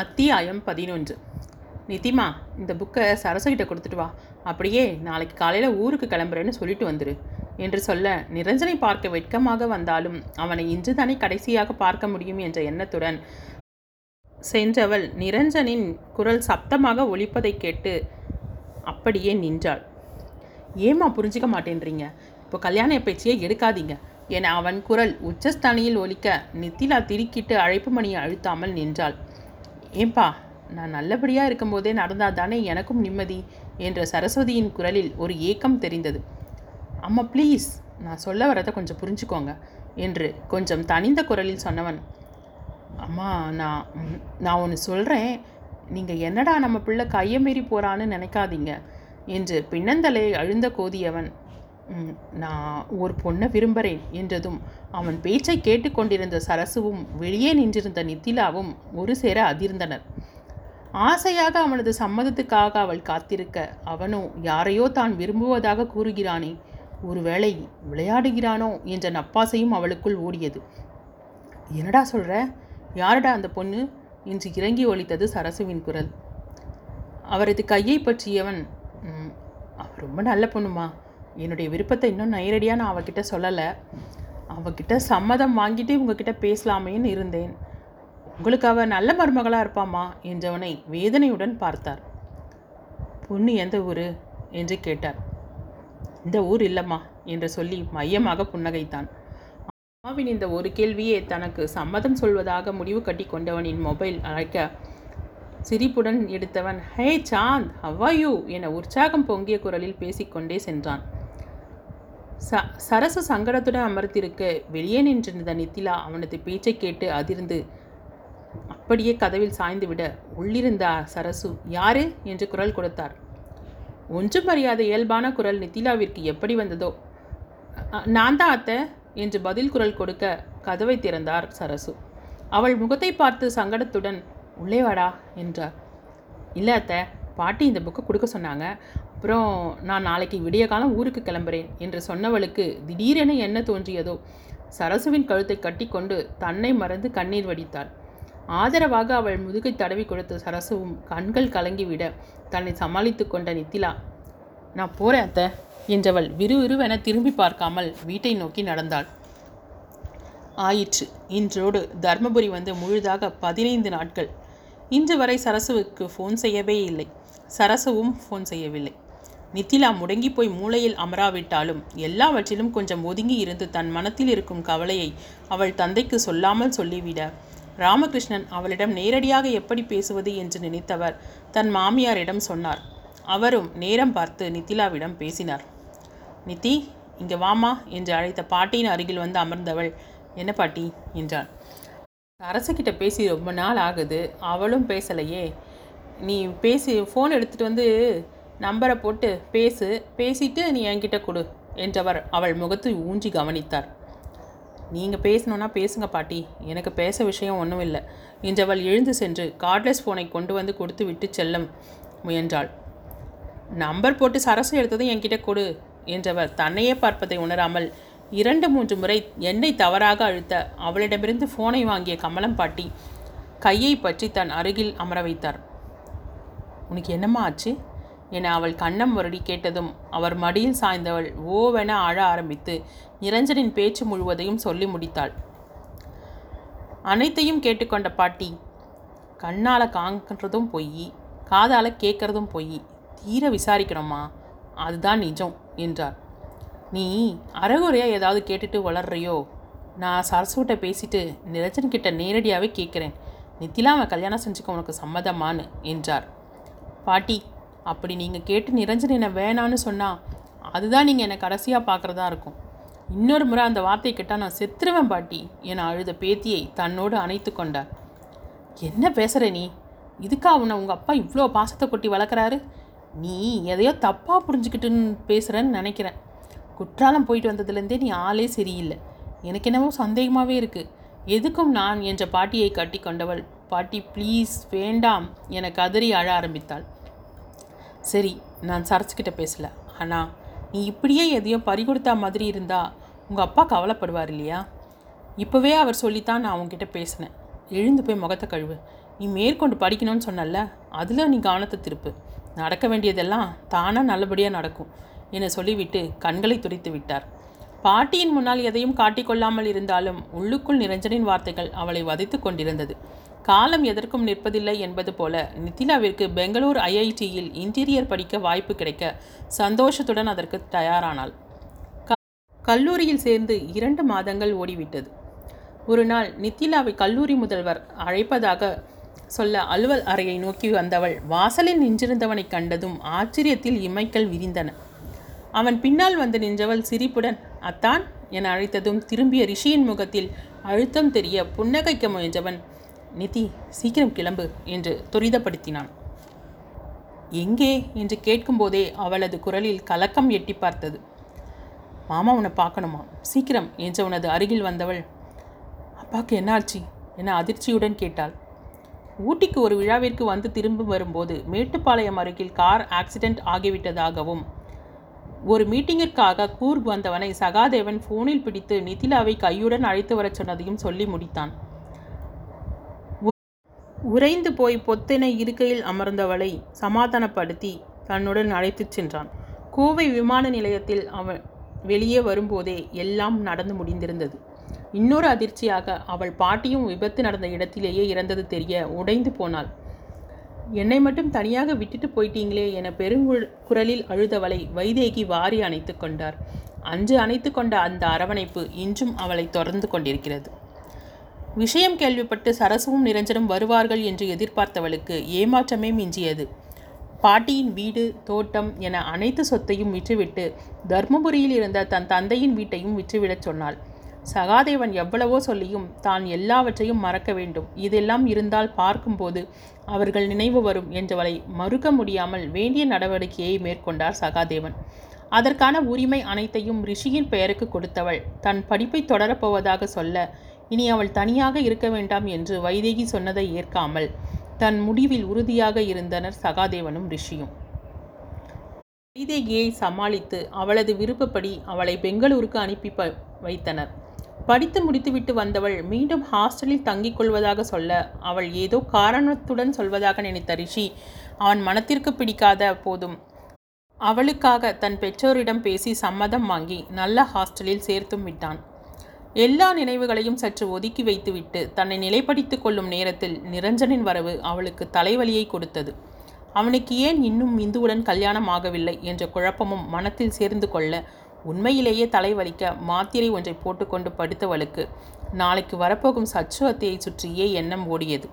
அத்தியாயம் பதினொன்று. நிதிமா இந்த புக்கை சரசுகிட்ட கொடுத்துட்டு வா. அப்படியே நாளைக்கு காலையில் ஊருக்கு கிளம்புறேன்னு சொல்லிட்டு வந்துரு. என்று சொல்ல நிரஞ்சனை பார்க்க வெட்கமாக வந்தாலும் அவனை இன்று தானே கடைசியாக பார்க்க முடியும் என்ற எண்ணத்துடன் சென்றவள் நிரஞ்சனின் குரல் சப்தமாக ஒழிப்பதை கேட்டு அப்படியே நின்றாள். ஏம்மா புரிஞ்சிக்க மாட்டேன்றீங்க? இப்போ கல்யாண பேச்சையே எடுக்காதீங்க என அவன் குரல் உச்சஸ்தானியில் ஒலிக்க நித்திலா திருக்கிட்டு அழைப்பு மணியை அழுத்தாமல் நின்றாள். ஏன்பா நான் நல்லபடியாக இருக்கும்போதே நடந்தால் தானே எனக்கும் நிம்மதி என்ற சரஸ்வதியின் குரலில் ஒரு ஏக்கம் தெரிந்தது. அம்மா ப்ளீஸ் நான் சொல்ல வரதை கொஞ்சம் புரிஞ்சுக்கோங்க என்று கொஞ்சம் தனிந்த குரலில் சொன்னவன். அம்மா நான் நான் ஒன்று சொல்கிறேன் நீங்கள் என்னடா நம்ம பிள்ளை கையை மீறி போகிறான்னு நினைக்காதீங்க என்று பின்னந்தலை அழுந்த கோதியவன். நான் ஒரு பொண்ணை விரும்புகிறேன் என்றதும் அவன் பேச்சை கேட்டுக்கொண்டிருந்த சரசுவும் வெளியே நின்றிருந்த நித்திலாவும் ஒரு சேர அதிர்ந்தனர். ஆசையாக அவனது சம்மதத்துக்காக அவள் காத்திருக்க அவனோ யாரையோ தான் விரும்புவதாக கூறுகிறானே ஒருவேளை விளையாடுகிறானோ என்ற நப்பாசையும் அவளுக்குள் ஓடியது. என்னடா சொல்கிற யாரடா அந்த பொண்ணு? என்று இறங்கி ஒழித்தது சரசுவின் குரல். அவரது கையை பற்றியவன் "ம், ரொம்ப நல்ல பொண்ணுமா? என்னுடைய விருப்பத்தை இன்னும் நேரடியாக நான் அவகிட்ட சொல்லலை. அவகிட்ட சம்மதம் வாங்கிட்டு உங்ககிட்ட பேசலாமேன்னு இருந்தேன். உங்களுக்கு அவ நல்ல மருமகளாக இருப்பாமா என்றவனை வேதனையுடன் பார்த்தார். பொண்ணு எந்த ஊர்? என்று கேட்டார். இந்த ஊர் இல்லைம்மா என்று சொல்லி மையமாக புன்னகைத்தான். அம்மாவின் இந்த ஒரு கேள்வியே தனக்கு சம்மதம் சொல்வதாக முடிவு கட்டி கொண்டவனின் மொபைல் அழைக்க சிரிப்புடன் எடுத்தவன் ஹே சாந்த் ஹவ்வாயூ என உற்சாகம் பொங்கிய குரலில் பேசிக்கொண்டே சென்றான். ச சரசு சங்கடத்துடன் அமர்த்திருக்க வெளியே நின்றிருந்த நித்திலா அவனது பேச்சை கேட்டு அதிர்ந்து அப்படியே கதவில் சாய்ந்து விட உள்ளிருந்த சரசு யாரு? என்று குரல் கொடுத்தார். ஒன்றும் அறியாத இயல்பான குரல் நித்திலாவிற்கு எப்படி வந்ததோ நான் தான் அத்தை என்று பதில் குரல் கொடுக்க கதவை திறந்தார் சரசு. அவள் முகத்தை பார்த்து சங்கடத்துடன் உள்ளே வாடா என்றார். இல்லை அத்தை பாட்டி இந்த புக்கை கொடுக்க சொன்னாங்க. அப்புறம் நான் நாளைக்கு விடிய காலம் ஊருக்கு கிளம்புறேன் என்று சொன்னவளுக்கு திடீரென என்ன தோன்றியதோ? சரசுவின் கழுத்தை கட்டிக்கொண்டு தன்னை மறந்து கண்ணீர் வடித்தாள். ஆதரவாக அவள் முதுகை தடவி கொடுத்த சரசுவும் கண்கள் கலங்கிவிட தன்னை சமாளித்து கொண்ட நித்திலா நான் போகிறேன் அத்தை என்றவள் விறுவிறுவென திரும்பி பார்க்காமல் வீட்டை நோக்கி நடந்தாள். ஆயிற்று. இன்றோடு தர்மபுரி வந்து முழுதாக பதினைந்து நாட்கள். இன்று வரை சரசுவுக்கு ஃபோன் செய்யவே இல்லை. சரசுவும் ஃபோன் செய்யவில்லை. நித்திலா முடங்கி போய் மூலையில் அமராவிட்டாலும் எல்லாவற்றிலும் கொஞ்சம் ஒதுங்கி இருந்து தன் மனத்தில் இருக்கும் கவலையை அவள் தந்தைக்கு சொல்லாமல் சொல்லிவிட. ராமகிருஷ்ணன் அவளிடம் நேரடியாக எப்படி பேசுவது என்று நினைத்தவர் தன் மாமியாரிடம் சொன்னார். அவரும் நேரம் பார்த்து நித்திலாவிடம் பேசினார். நித்தி இங்கே வாமா என்று அழைத்த பாட்டியின் அருகில் வந்து அமர்ந்தவள். என்ன பாட்டி? என்றாள் அரசுக்கிட்ட பேசி ரொம்ப நாள் ஆகுது. அவளும் பேசலையே. நீ பேசி ஃபோன் எடுத்துகிட்டு வந்து நம்பரை போட்டு பேசு பேசிட்டு நீ என்கிட்ட கொடு என்றவர் அவள் முகத்தை ஊஞ்சி கவனித்தார். நீங்கள் பேசணுன்னா பேசுங்க பாட்டி எனக்கு பேச விஷயம் ஒன்றும் இல்லை என்றவள் எழுந்து சென்று கார்ட்லெஸ் ஃபோனை கொண்டு வந்து கொடுத்து விட்டு செல்ல முயன்றாள். நம்பர் போட்டு சரசு எடுத்ததும் என்கிட்ட கொடு என்றவர் தன்னையே பார்ப்பதை உணராமல் இரண்டு மூன்று முறை என்னை தவறாக அழுத்த அவளிடமிருந்து ஃபோனை வாங்கிய கமலம் பாட்டி கையை பற்றி தன் அருகில் அமர வைத்தார். உனக்கு என்னம்மா ஆச்சு? என அவள் கண்ணம் வருடி கேட்டதும் அவர் மடியில் சாய்ந்தவள் ஓவென அழ ஆரம்பித்து நிரஞ்சனின் பேச்சு முழுவதையும் சொல்லி முடித்தாள். அனைத்தையும் கேட்டுக்கொண்ட பாட்டி கண்ணால் காங்கிறதும் பொய் காதால் கேட்குறதும் பொய் தீர விசாரிக்கணுமா? அதுதான் நிஜம் என்றார். நீ அறகுறையாக ஏதாவது கேட்டுட்டு வளர்றியோ? நான் சரசுகிட்ட பேசிட்டு நிரஞ்சன் கிட்ட நேரடியாகவே கேட்குறேன். நித்திலாவை கல்யாணம் செஞ்சுக்க உனக்கு சம்மதமானு என்றார். பாட்டி அப்படி நீங்கள் கேட்டு நிரஞ்சன் என்னை வேணான்னு சொன்னால் அதுதான் நீங்கள் என்னை கடைசியாக பார்க்குறதா இருக்கும். இன்னொரு முறை அந்த வார்த்தை கேட்டால் நான் செத்துருவேன் பாட்டி என அழுத பேத்தியை தன்னோடு அணைத்து கொண்டார். என்ன பேசுகிற நீ? இதுக்கா உன்னை உங்கள் அப்பா இவ்வளோ பாசத்தை கொட்டி வளர்க்குறாரு? நீ எதையோ தப்பாக புரிஞ்சுக்கிட்டுன்னு பேசுகிறேன்னு நினைக்கிறேன். குற்றாலம் போயிட்டு வந்ததுலேருந்தே நீ ஆளே சரியில்லை. எனக்கு என்னவோ சந்தேகமாகவே இருக்குது எதுக்கும் நான் என்ற பாட்டியை கட்டி கொண்டவள் பாட்டி ப்ளீஸ் வேண்டாம் என கதறி அழ ஆரம்பித்தாள். சரி நான் சரச்சுக்கிட்ட பேசல. ஆனால் நீ இப்படியே எதையும் பறிகொடுத்தா மாதிரி இருந்தால் உங்கள் அப்பா கவலைப்படுவார் இல்லையா? இப்போவே அவர் சொல்லித்தான் நான் உங்ககிட்ட பேசினேன். எழுந்து போய் முகத்தை கழுவு. நீ மேற்கொண்டு படிக்கணும்னு சொன்னல அதில் நீ கவனத்தை திருப்பு. நடக்க வேண்டியதெல்லாம் தானாக நல்லபடியாக நடக்கும் என சொல்லிவிட்டு கண்களை துடைத்து விட்டார். பாட்டியின் முன்னால் எதையும் காட்டிக்கொள்ளாமல் இருந்தாலும் உள்ளுக்குள் நிரஞ்சனின் வார்த்தைகள் அவளை வதைத்து கொண்டிருந்தது. காலம் எதற்கும் நிற்பதில்லை என்பது போல நித்திலாவிற்கு பெங்களூர் ஐஐடியில் இன்டீரியர் படிக்க வாய்ப்பு கிடைக்க சந்தோஷத்துடன் அதற்கு தயாரானாள். க- கல்லூரியில் சேர்ந்து இரண்டு மாதங்கள் ஓடிவிட்டது. ஒரு நாள் நித்திலாவை கல்லூரி முதல்வர் அழைப்பதாக சொல்ல அலுவல் அறையை நோக்கி வந்தவள் வாசலில் நின்றிருந்தவனைக் கண்டதும் ஆச்சரியத்தில் இமைகள் விரிந்தன. அவன் பின்னால் வந்து நின்றவள் சிரிப்புடன் அத்தான் என அழைத்ததும் திரும்பிய ரிஷியின் முகத்தில் அழுத்தம் தெரிய புன்னகைக்க முயன்றவன் நிதி சீக்கிரம் கிளம்பு என்று துரிதப்படுத்தினான். எங்கே? என்று கேட்கும்போதே அவளது குரலில் கலக்கம் எட்டி பார்த்தது. மாமா உன்னை பார்க்கணுமா? சீக்கிரம் என்று உனது அருகில் வந்தவள். அப்பாவுக்கு என்ன ஆச்சு? என அதிர்ச்சியுடன் கேட்டாள். ஊட்டிக்கு ஒரு விழாவிற்கு வந்து திரும்பி வரும்போது மேட்டுப்பாளையம் அருகில் கார் ஆக்சிடென்ட் ஆகிவிட்டதாகவும் ஒரு மீட்டிங்கிற்காக கூர்க் வந்தவனை சகாதேவன் ஃபோனில் பிடித்து நிதிலாவை கையுடன் அழைத்து வரச் சொன்னதையும் சொல்லி முடித்தான். உறைந்து போய் பொத்தென இருக்கையில் அமர்ந்தவளை சமாதானப்படுத்தி தன்னுடன் அழைத்துச் சென்றான். கோவை விமான நிலையத்தில் அவன் வெளியே வரும்போதே எல்லாம் நடந்து முடிந்திருந்தது. இன்னொரு அதிர்ச்சியாக அவள் பாட்டியும் விபத்து நடந்த இடத்திலேயே இறந்தது தெரிய உடைந்து போனாள். என்னை மட்டும் தனியாக விட்டுட்டு போயிட்டீங்களே என பெருங்குள் குரலில் அழுதவளை வைதேகி வாரி அணைத்து கொண்டார். அன்று அணைத்து கொண்ட அந்த அரவணைப்பு இன்றும் அவளை தொடர்ந்து கொண்டிருக்கிறது. விஷயம் கேள்விப்பட்டு சரசுவும் நிரஞ்சனும் வருவார்கள் என்று எதிர்பார்த்தவளுக்கு ஏமாற்றமே மிஞ்சியது. பாட்டியின் வீடு தோட்டம் என அனைத்து சொத்தையும் விற்றுவிட்டு தர்மபுரியில் இருந்த தன் தந்தையின் வீட்டையும் விற்றுவிடச் சொன்னாள். சகாதேவன் எவ்வளவோ சொல்லியும் தான் எல்லாவற்றையும் மறக்க வேண்டும். இதெல்லாம் இருந்தால் பார்க்கும்போது அவர்கள் நினைவு வரும் என்றவளை மறுக்க முடியாமல் வேண்டிய நடவடிக்கையை மேற்கொண்டார் சகாதேவன். அதற்கான உரிமை அனைத்தையும் ரிஷியின் பெயருக்கு கொடுத்தவள் தன் படிப்பை தொடரப்போவதாக சொல்ல இனி அவள் தனியாக இருக்க வேண்டாம் என்று வைதேகி சொன்னதை ஏற்காமல் தன் முடிவில் உறுதியாக இருந்தனர் சகாதேவனும் ரிஷியும். வைதேகியை சமாளித்து அவளது விருப்பப்படி அவளை பெங்களூருக்கு அனுப்பி ப வைத்தனர். படித்து முடித்துவிட்டு வந்தவள் மீண்டும் ஹாஸ்டலில் தங்கிக் கொள்வதாக சொல்ல அவள் ஏதோ காரணத்துடன் சொல்வதாக நினைத்த ரிஷி அவன் மனத்திற்கு பிடிக்காத போதும். அவளுக்காக தன் பெற்றோரிடம் பேசி சம்மதம் வாங்கி நல்ல ஹாஸ்டலில் சேர்த்தும் விட்டான். எல்லா நினைவுகளையும் சற்று ஒதுக்கி வைத்துவிட்டு தன்னை நிலைப்படுத்திக் கொள்ளும் நேரத்தில் நிரஞ்சனின் வரவு அவளுக்கு தலைவலியை கொடுத்தது. அவனுக்கு ஏன் இன்னும் இந்துவுடன் கல்யாணம் ஆகவில்லை என்ற குழப்பமும் மனத்தில் சேர்ந்து கொள்ள உண்மையிலேயே தலைவலிக்க மாத்திரை ஒன்றை போட்டுக்கொண்டு படுத்தவளுக்கு நாளைக்கு வரப்போகும் சச்சுவத்தையை சுற்றியே எண்ணம் ஓடியது.